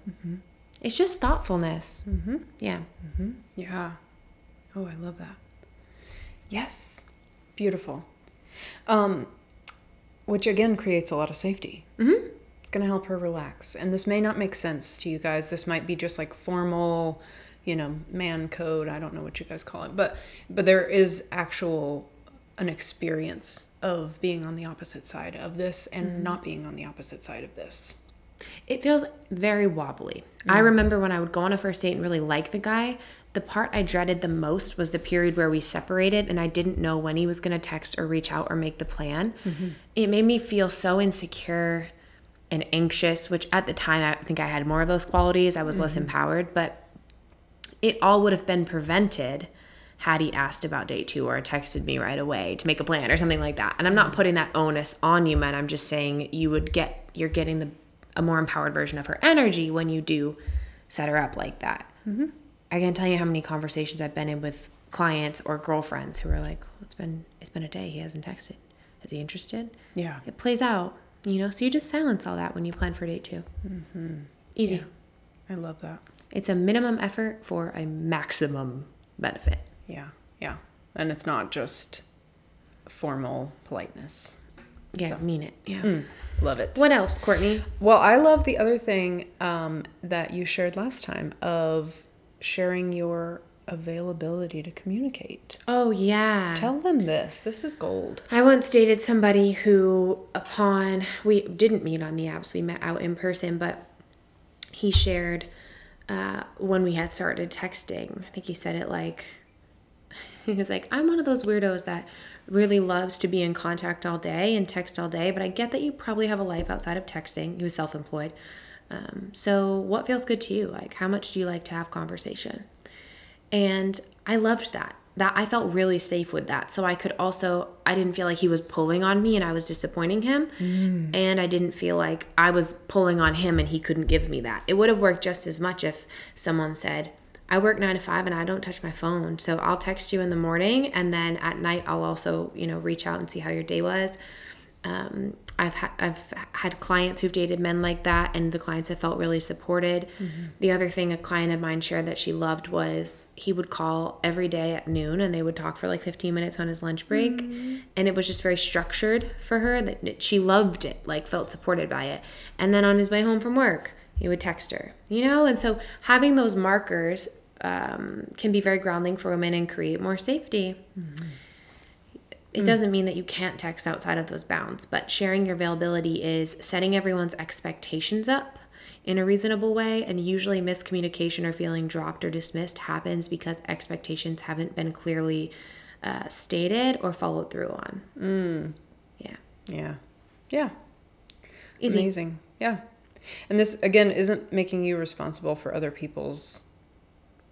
It's just thoughtfulness. Yeah. Yeah. Oh, I love that. Yes. Beautiful. Um, which again creates a lot of safety. Mm-hmm. It's going to help her relax. And this may not make sense to you guys. This might be just like formal, you know, man code. I don't know what you guys call it, but but there is actual an experience of being on the opposite side of this and not being on the opposite side of this. It feels very wobbly. I mm. remember when I would go on a first date and really like the guy, the part I dreaded the most was the period where we separated and I didn't know when he was going to text or reach out or make the plan. Mm-hmm. It made me feel so insecure and anxious, which at the time I think I had more of those qualities. I was less mm-hmm. empowered, but it all would have been prevented had he asked about day two or texted me right away to make a plan or something like that. And I'm not mm. putting that onus on you, man. I'm just saying you would get, you're getting the a more empowered version of her energy when you do set her up like that. Mm-hmm. I can't tell you how many conversations I've been in with clients or girlfriends who are like, well, "It's been it's been a day. He hasn't texted. Is he interested?" Yeah. It plays out, you know. So you just silence all that when you plan for date 2 mm-hmm. Easy. I love that. It's a minimum effort for a maximum benefit. Yeah. Yeah. And it's not just formal politeness. Yeah, So- mean it. Yeah. Love it. What else, Courtney? Well, I love the other thing um, that you shared last time of sharing your availability to communicate. Oh yeah. Tell them this. This is gold. I once dated somebody who, upon we didn't meet on the apps, we met out in person, but he shared uh, when we had started texting. I think he said it like he was like, "I'm one of those weirdos that really loves to be in contact all day and text all day, but I get that you probably have a life outside of texting." He was self-employed. Um, so, what feels good to you? Like, how much do you like to have conversation? And I loved that. That I felt really safe with that. So I could also I didn't feel like he was pulling on me and I was disappointing him. And I didn't feel like I was pulling on him and he couldn't give me that. It would have worked just as much if someone said, I work 9 to 5 and I don't touch my phone. So I'll text you in the morning and then at night I'll also, you know, reach out and see how your day was. Um, I've ha- I've had clients who've dated men like that, and the clients have felt really supported. The other thing a client of mine shared that she loved was he would call every day at noon, and they would talk for like 15 minutes on his lunch break, and it was just very structured for her. That she loved it, like felt supported by it. And then on his way home from work, he would text her, you know. And so having those markers um, can be very grounding for women and create more safety it doesn't mean that you can't text outside of those bounds, but sharing your availability is setting everyone's expectations up in a reasonable way. And usually, miscommunication or feeling dropped or dismissed happens because expectations haven't been clearly uh, stated or followed through on. Yeah. Yeah. Yeah. Easy. Amazing. Yeah. And this, again, isn't making you responsible for other people's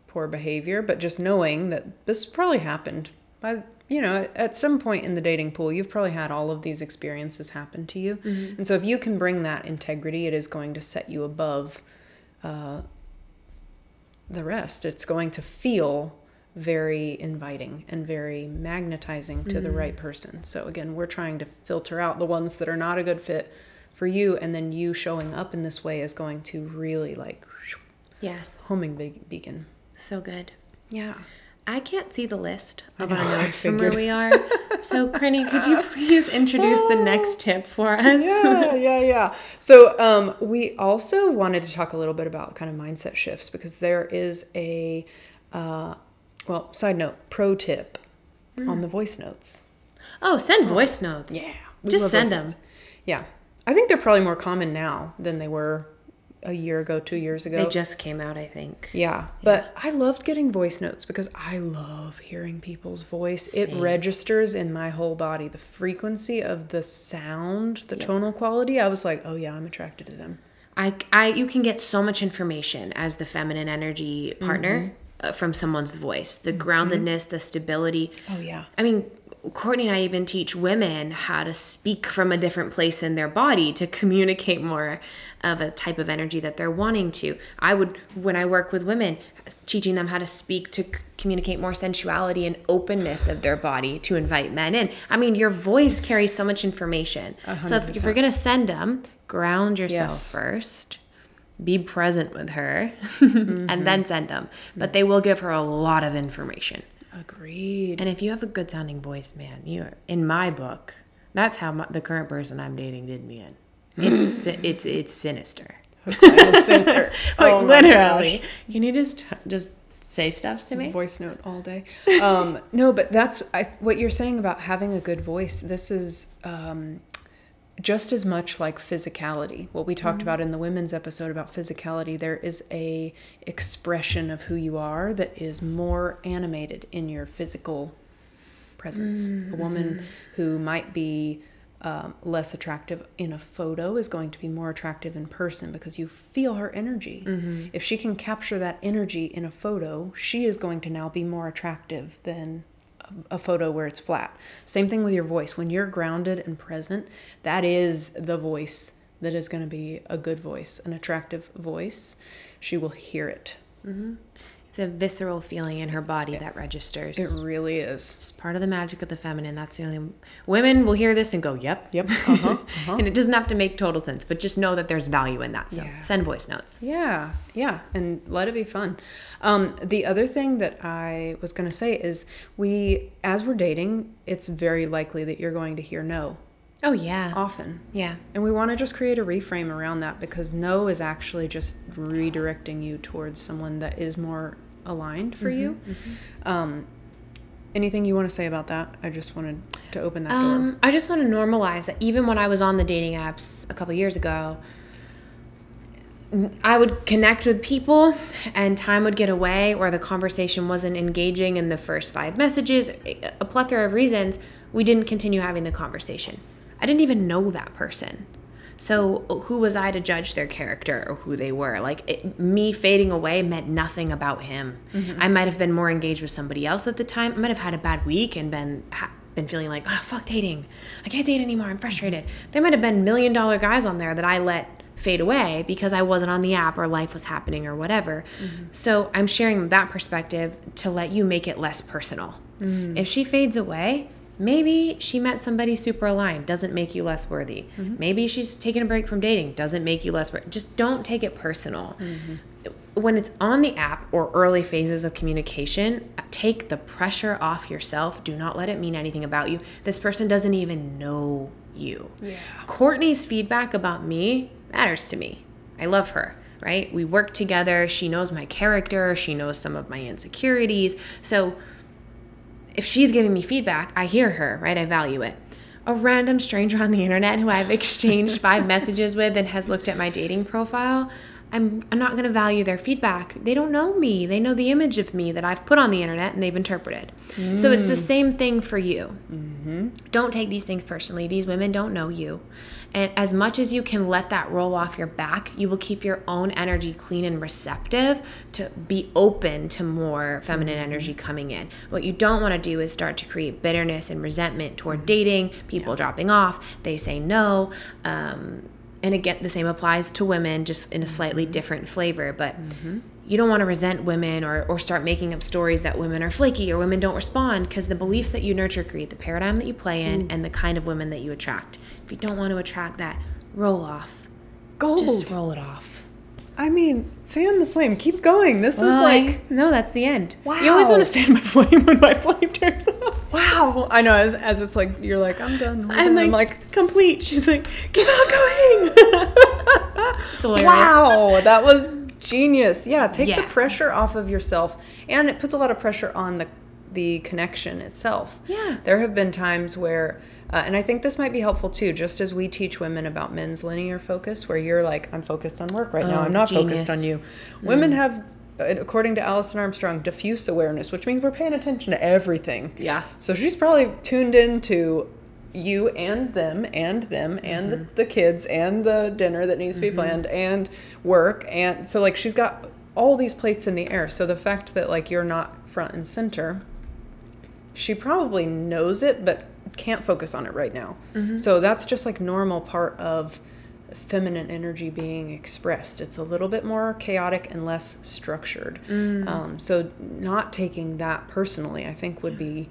poor behavior, but just knowing that this probably happened by, you know, at some point in the dating pool, you've probably had all of these experiences happen to you. And so if you can bring that integrity, it is going to set you above uh, the rest. It's going to feel very inviting and very magnetizing to the right person. So again, we're trying to filter out the ones that are not a good fit for you and then you showing up in this way is going to really like Yes. homing be- beacon. So good. Yeah. I can't see the list of know, our notes from where we are. So, Crenny, could you please introduce the next tip for us? yeah, yeah, yeah. So um, we also wanted to talk a little bit about kind of mindset shifts because there is a, uh, well, side note, pro tip on the voice notes. Oh, send voice notes. Yeah, Just send them. notes. Yeah, I think they're probably more common now than they were a year ago, two years ago. They just came out, I think. Yeah, but I loved getting voice notes because I love hearing people's voice. It registers in my whole body. The frequency of the sound, the tonal quality, I was like, oh yeah, I'm attracted to them. I, I, you can get so much information as the feminine energy partner uh, from someone's voice the groundedness the stability Oh yeah. I mean, Courtney and I even teach women how to speak from a different place in their body to communicate more of a type of energy that they're wanting to. I would, when I work with women, teaching them how to speak to communicate more sensuality and openness of their body to invite men in. I mean, your voice carries so much information. So if, if you're going to send them, ground yourself Yes. first. Be present with her and then send them. But they will give her a lot of information. Agreed. And if you have a good sounding voice, man, you are in my book. That's how my, the current person I'm dating did me in. It's si- it's it's sinister. Center. Like Oh literally. Can you just just say stuff to me? voice note all day. Um, no, but that's I, what you're saying about having a good voice. This is um, just as much like physicality. What we talked mm-hmm. about in the women's episode about physicality, there is a expression of who you are that is more animated in your physical presence. A woman mm-hmm. who might be um, less attractive in a photo is going to be more attractive in person because you feel her energy. Mm-hmm. If she can capture that energy in a photo, she is going to now be more attractive than a, photo where it's flat. Same thing with your voice. When you're grounded and present, that is the voice that is going to be a good voice, an attractive voice. She will hear it. Mm-hmm. It's a visceral feeling in her body that registers. It really is. it's part of the magic of the feminine. That's the only women will hear this and go, "Yep, Yep. Uh-huh. uh-huh. and it doesn't have to make total sense, but just know that there's value in that. So Yeah. send voice notes. Yeah, yeah, and let it be fun. Um, the other thing that I was going to say is we, as we're dating, it's very likely that you're going to hear no Oh yeah, often. yeah. And we want to just create a reframe around that because no is actually just redirecting you towards someone that is more aligned for you. Um, anything you want to say about that? I just wanted to open that door. Um, I just want to normalize that even when I was on the dating apps a couple years ago, I would connect with people and time would get away or the conversation wasn't engaging in the first five messages, a plethora of reasons, we didn't continue having the conversation. I didn't even know that person. So who was I to judge their character or who they were? Like it, me fading away meant nothing about him. Mm-hmm. I might have been more engaged with somebody else at the time. I might have had a bad week and been ha- been feeling like, oh fuck dating. I can't date anymore. I'm frustrated. There might have been million dollar guys on there that I let fade away because I wasn't on the app or life was happening or whatever. Mm-hmm. So I'm sharing that perspective to let you make it less personal. Mm. If she fades away, maybe she met somebody super aligned, doesn't make you less worthy. Mm-hmm. Maybe she's taking a break from dating, doesn't make you less worthy. Just don't take it personal. Mm-hmm. When it's on the app or early phases of communication, take the pressure off yourself. Do not let it mean anything about you. This person doesn't even know you. Yeah. Courtney's feedback about me matters to me. I love her, right? We work together. She knows my character, she knows some of my insecurities. So if she's giving me feedback, I hear her, right? I value it. A random stranger on the internet who I've exchanged five messages with and has looked at my dating profile, I'm, I'm not going to value their feedback. They don't know me. They know the image of me that I've put on the internet and they've interpreted. So it's the mm. same thing for you. Mm-hmm. Don't take these things personally. These women don't know you. And as much as you can let that roll off your back, you will keep your own energy clean and receptive to be open to more feminine mm-hmm. energy coming in. What you don't want to do is start to create bitterness and resentment toward mm-hmm. dating, people dropping off, they say no. Um, and again, the same applies to women, just in a slightly mm-hmm. different flavor. But you don't want to resent women or, or start making up stories that women are flaky or women don't respond because the beliefs that you nurture create the paradigm that you play in mm. and the kind of women that you attract. You don't want to attract that, roll off. Gold. Just roll it off. I mean, fan the flame. Keep going. This is like I- no, that's the end. Wow. You always want to fan my flame when my flame turns off. wow. I know. As, as it's like you're like I'm done. I'm like, I'm like complete. She's like, keep on going. it's hilarious. wow. That was genius. Yeah. Take the pressure off of yourself, and it puts a lot of pressure on the the connection itself. Yeah. There have been times where. Uh, and I think this might be helpful too, just as we teach women about men's linear focus, where you're like, I'm focused on work right now, Oh, I'm not genius. focused on you. Women have, uh, according to Alison Armstrong, diffuse awareness, which means we're paying attention to everything. Yeah. So she's probably tuned into you and them and them and the, the kids and the dinner that needs to be planned and work and so like she's got all these plates in the air. So the fact that like you're not front and center, she probably knows it but can't focus on it right now. So that's just like normal part of feminine energy being expressed. It's a little bit more chaotic and less structured. Um, so not taking that personally, I think would be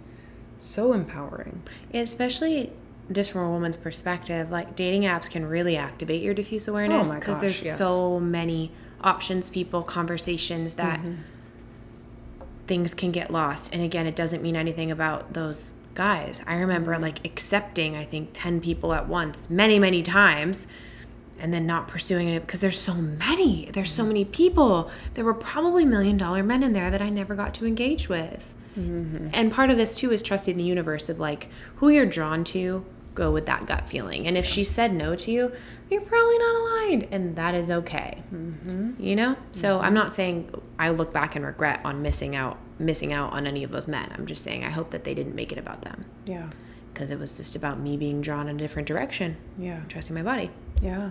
so empowering. especially just from a woman's perspective like dating apps can really activate your diffuse awareness Oh because gosh, there's yes. so many options people conversations that Mm-hmm. things can get lost and again it doesn't mean anything about those guys i remember Mm-hmm. like accepting i think 10 people at once many many times and then not pursuing it because there's so many there's Mm-hmm. so many people there were probably million dollar men in there that i never got to engage with Mm-hmm. and part of this too is trusting the universe of like who you're drawn to go with that gut feeling and if she said no to you you're probably not aligned and that is okay Mm-hmm. you know so i'm not saying i look back and regret on missing out missing out on any of those men i'm just saying i hope that they didn't make it about them Yeah. because it was just about me being drawn in a different direction Yeah. trusting my body Yeah.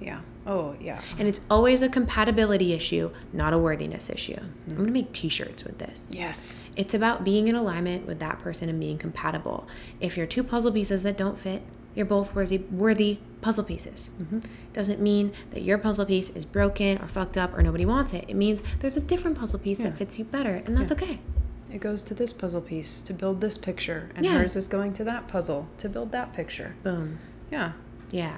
Yeah. Oh, yeah. and it's always a compatibility issue not a worthiness issue i'm going to make t-shirts with this Yes. It's about being in alignment with that person and being compatible. If you're two puzzle pieces that don't fit, you're both worthy, worthy puzzle pieces. Mm-hmm. Doesn't mean that your puzzle piece is broken or fucked up or nobody wants it. It means there's a different puzzle piece Yeah. that fits you better, and that's Yeah. okay. It goes to this puzzle piece to build this picture, and Yes. hers is going to that puzzle to build that picture. Boom. Yeah. Yeah.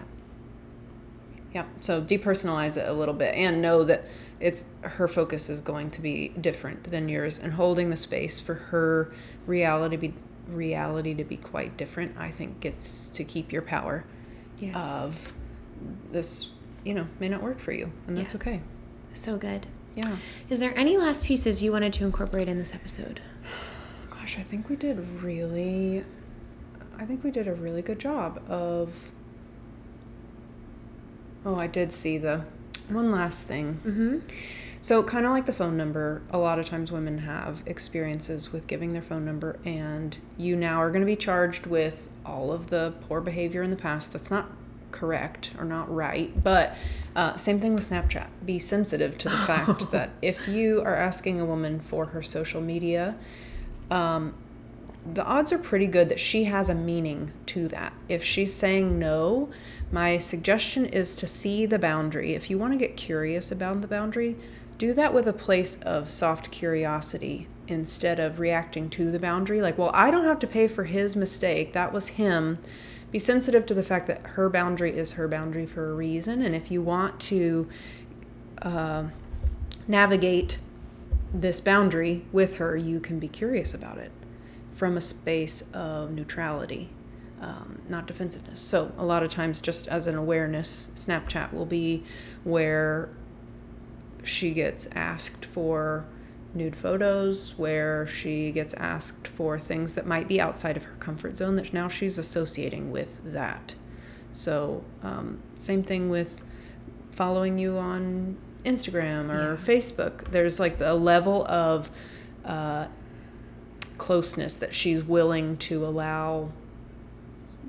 Yeah. So depersonalize it a little bit and know that it's her focus is going to be different than yours and holding the space for her reality be reality to be quite different, I think gets to keep your power Yes. of this, you know, may not work for you. And that's Yes. okay. so good. Yeah. Is there any last pieces you wanted to incorporate in this episode? Gosh, I think we did really I think we did a really good job of Oh, I did see the one last thing. Mm-hmm. So, kind of like the phone number, a lot of times women have experiences with giving their phone number, and you now are going to be charged with all of the poor behavior in the past. That's not correct or not right, but uh, same thing with Snapchat. Be sensitive to the fact that if you are asking a woman for her social media, um, the odds are pretty good that she has a meaning to that. If she's saying no, my suggestion is to see the boundary. If you want to get curious about the boundary, do that with a place of soft curiosity instead of reacting to the boundary. Like, well, I don't have to pay for his mistake. That was him. Be sensitive to the fact that her boundary is her boundary for a reason. And if you want to uh, navigate this boundary with her, you can be curious about it from a space of neutrality, um, not defensiveness. So, a lot of times, just as an awareness, Snapchat will be where she gets asked for nude photos, where she gets asked for things that might be outside of her comfort zone that now she's associating with that. So, um, same thing with following you on Instagram or Facebook. There's like the level of uh, closeness that she's willing to allow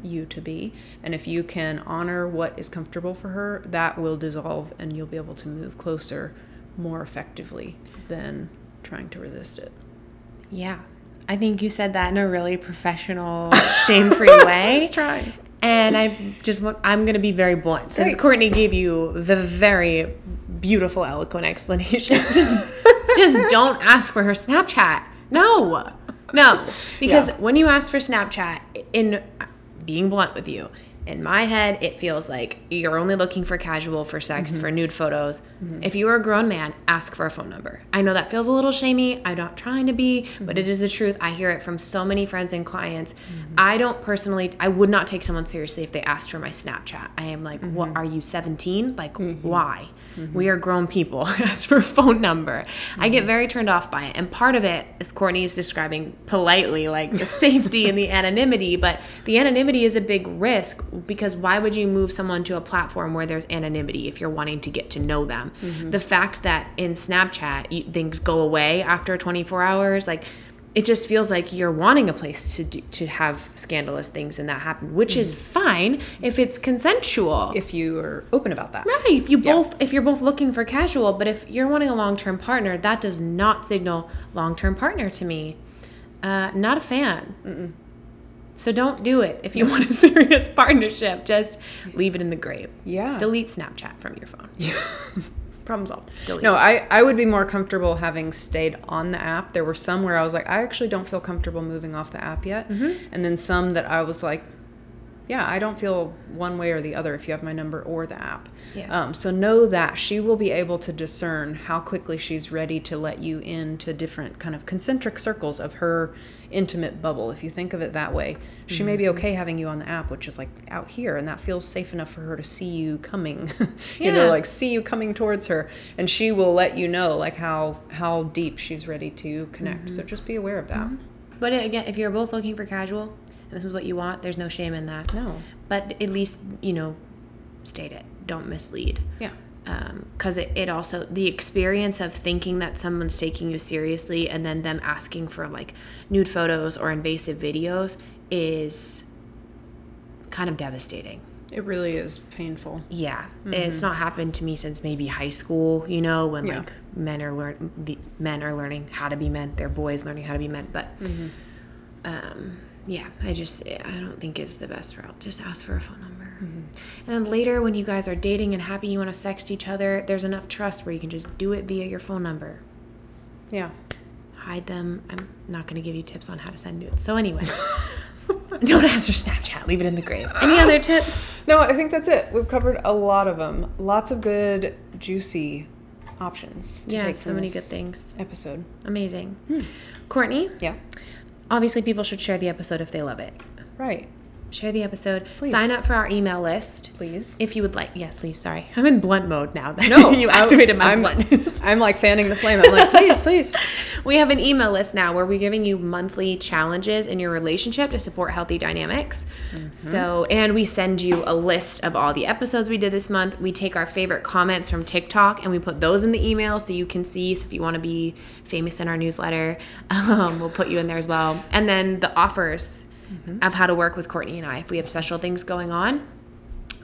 you to be. And if you can honor what is comfortable for her, that will dissolve and you'll be able to move closer more effectively than trying to resist it. Yeah. I think you said that in a really professional, shame-free way. Let's try. And I just want, I'm going to be very blunt. Since Great. Courtney gave you the very beautiful, eloquent explanation, just, just don't ask for her Snapchat. No, no. Because Yeah. when you ask for Snapchat, in being blunt with you, in my head, it feels like you're only looking for casual, for sex, Mm-hmm. for nude photos. If you are a grown man, ask for a phone number. I know that feels a little shamey. I'm not trying to be, but it is the truth. I hear it from so many friends and clients. Mm-hmm. I don't personally, I would not take someone seriously if they asked for my Snapchat. I am like, what Mm-hmm. are you 17? Like, why? We are grown people. Ask for phone number. I Mm-hmm. get very turned off by it. And part of it is Courtney is describing politely, like the safety and the anonymity. But the anonymity is a big risk because why would you move someone to a platform where there's anonymity if you're wanting to get to know them? The fact that in Snapchat things go away after 24 hours, like it just feels like you're wanting a place to do, to have scandalous things and that happen, which is fine if it's consensual. If you are open about that. Right. If you both if you're both looking for casual, but if you're wanting a long term partner, that does not signal long term partner to me. Uh, not a fan. So don't do it if you want a serious partnership. Just leave it in the grave. Yeah. Delete Snapchat from your phone. Problem solved. Delete. No, I, I would be more comfortable having stayed on the app. There were some where I was like, I actually don't feel comfortable moving off the app yet. Mm-hmm. And then some that I was like, yeah, I don't feel one way or the other if you have my number or the app. Yes. Um, so know that she will be able to discern how quickly she's ready to let you into different kind of concentric circles of her intimate bubble. If you think of it that way, she may Mm-hmm. be okay having you on the app, which is like out here, and that feels safe enough for her to see you coming. you know, like see you coming towards her, and she will let you know like how how deep she's ready to connect. So Mm-hmm. just be aware of that. But again, if you're both looking for casual and this is what you want, there's no shame in that. No. But at least, you know, state it. Don't mislead. Yeah. Um, because it, it also, the experience of thinking that someone's taking you seriously and then them asking for like nude photos or invasive videos is kind of devastating. It really is painful. Yeah, it's mm-hmm. not happened to me since maybe high school. You know, when Yeah. like men are learn the men are learning how to be men, they're boys learning how to be men. But mm-hmm. um, yeah, I just I don't think it's the best route. Just ask for a phone number, Mm-hmm. and then later when you guys are dating and happy, you want to sext each other. There's enough trust where you can just do it via your phone number. Yeah. Hide them. I'm not going to give you tips on how to send nudes. So anyway. Don't for Snapchat. Leave it in the grave. Any other tips? No, I think that's it. We've covered a lot of them. Lots of good, juicy options. To Yeah, so many good things. Episode. Amazing. Hmm. Courtney, Yeah. obviously people should share the episode if they love it. Right. Share the episode. Please. Sign up for our email list. Please. If you would like, yes, please. Sorry, I'm in blunt mode now. No, you I- activated my I'm, bluntness. I'm like fanning the flame. I'm like, please, please. We have an email list now where we're giving you monthly challenges in your relationship to support healthy dynamics. So, and we send you a list of all the episodes we did this month. We take our favorite comments from TikTok and we put those in the email so you can see. So, if you want to be famous in our newsletter, um, we'll put you in there as well. And then the offers Mm-hmm. of how to work with Courtney and I. If we have special things going on,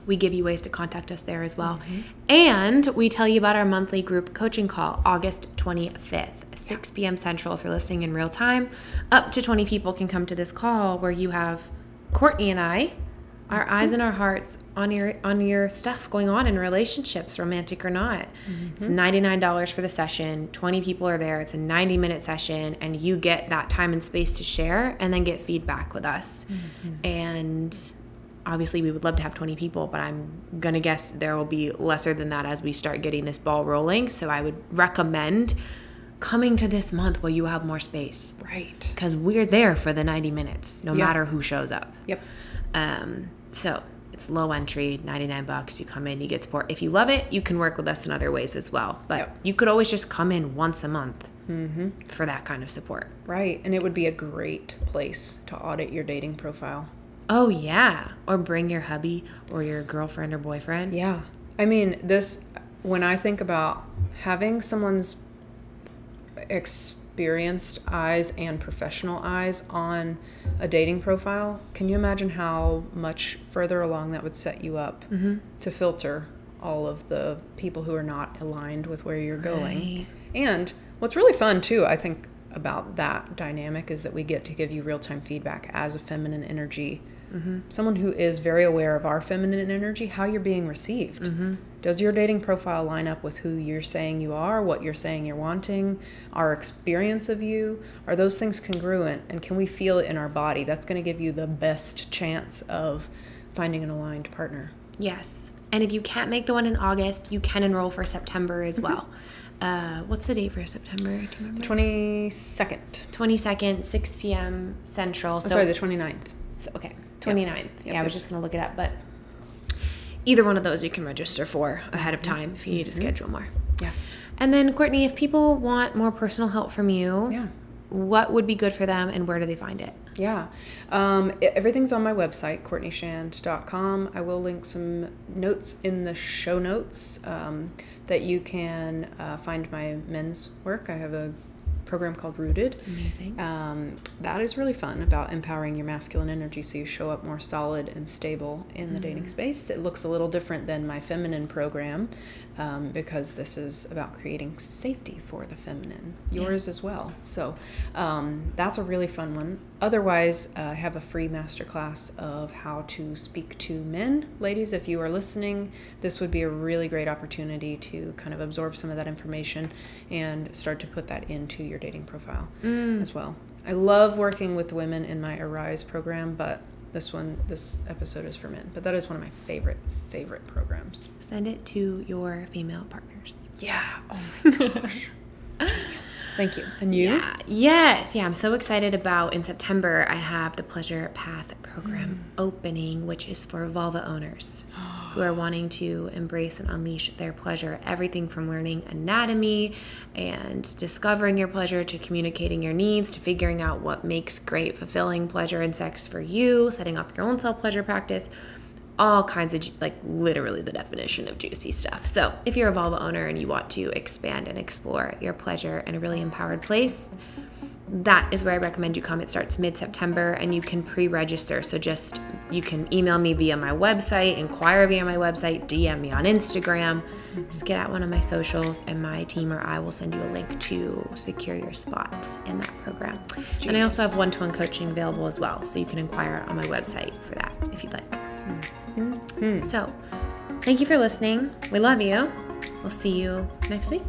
we give you ways to contact us there as well. Mm-hmm. And we tell you about our monthly group coaching call, August 25th, 6 p.m. Central, if you're listening in real time. Up to 20 people can come to this call where you have Courtney and I, our eyes and our hearts on your on your stuff going on in relationships, romantic or not. Mm-hmm. It's $99 for the session. 20 people are there. It's a 90 minute session, and you get that time and space to share and then get feedback with us. Mm-hmm. And obviously we would love to have 20 people but i'm gonna guess there will be lesser than that as we start getting this ball rolling so i would recommend coming to this month where you have more space Right. because we're there for the 90 minutes no Yeah. matter who shows up Yep. Um, so it's low entry 99 bucks you come in you get support if you love it you can work with us in other ways as well but Yep. you could always just come in once a month for that kind of support Right. And it would be a great place to audit your dating profile. oh yeah or bring your hubby or your girlfriend or boyfriend Yeah. I mean, this, when I think about having someone's experienced eyes and professional eyes on a dating profile, can you imagine how much further along that would set you up mm-hmm. to filter all of the people who are not aligned with where you're going? Right. And what's really fun, too, I think, about that dynamic is that we get to give you real time feedback as a feminine energy. Someone who is very aware of our feminine energy, how you're being received. Does your dating profile line up with who you're saying you are, what you're saying you're wanting, our experience of you? Are those things congruent? And can we feel it in our body? That's going to give you the best chance of finding an aligned partner. Yes. And if you can't make the one in August, you can enroll for September as Mm-hmm. well. Uh, what's the date for September? Do you 22nd. 22nd, 6 p.m. Central. Oh, sorry, the 29th. So- okay, 29th. Yep, yeah, I was just going to look it up, but either one of those you can register for ahead of time if you need to schedule more. Yeah. And then, Courtney, if people want more personal help from you, Yeah. what would be good for them and where do they find it? Yeah. Um, everything's on my website, courtneyshand.com. I will link some notes in the show notes um, that you can uh, find my men's work. I have a program called Rooted. Amazing. Um, that is really fun about empowering your masculine energy so you show up more solid and stable in the dating space. It looks a little different than my feminine program um, because this is about creating safety for the feminine, yours as well. So um, that's a really fun one. Otherwise, uh, I have a free masterclass of how to speak to men. Ladies, if you are listening, this would be a really great opportunity to kind of absorb some of that information and start to put that into your dating profile as well. I love working with women in my Arise program, but this one, this episode is for men. But that is one of my favorite, favorite programs. Send it to your female partners. Yeah. Oh my gosh. Genius. Thank you. And you? Yeah. Yes. Yeah. I'm so excited about in September. I have the Pleasure Path program mm. opening, which is for vulva owners who are wanting to embrace and unleash their pleasure. Everything from learning anatomy and discovering your pleasure to communicating your needs to figuring out what makes great, fulfilling pleasure and sex for you, setting up your own self pleasure practice all kinds of like literally the definition of juicy stuff. So, if you're a vulva owner and you want to expand and explore your pleasure in a really empowered place, that is where I recommend you come. It starts mid September and you can pre register. So, just you can email me via my website, inquire via my website, DM me on Instagram, just get at one of my socials, and my team or I will send you a link to secure your spot in that program. And I also have one to one coaching available as well. So, you can inquire on my website for that if you'd like. Mm-hmm. So, thank you for listening. We love you. We'll see you next week.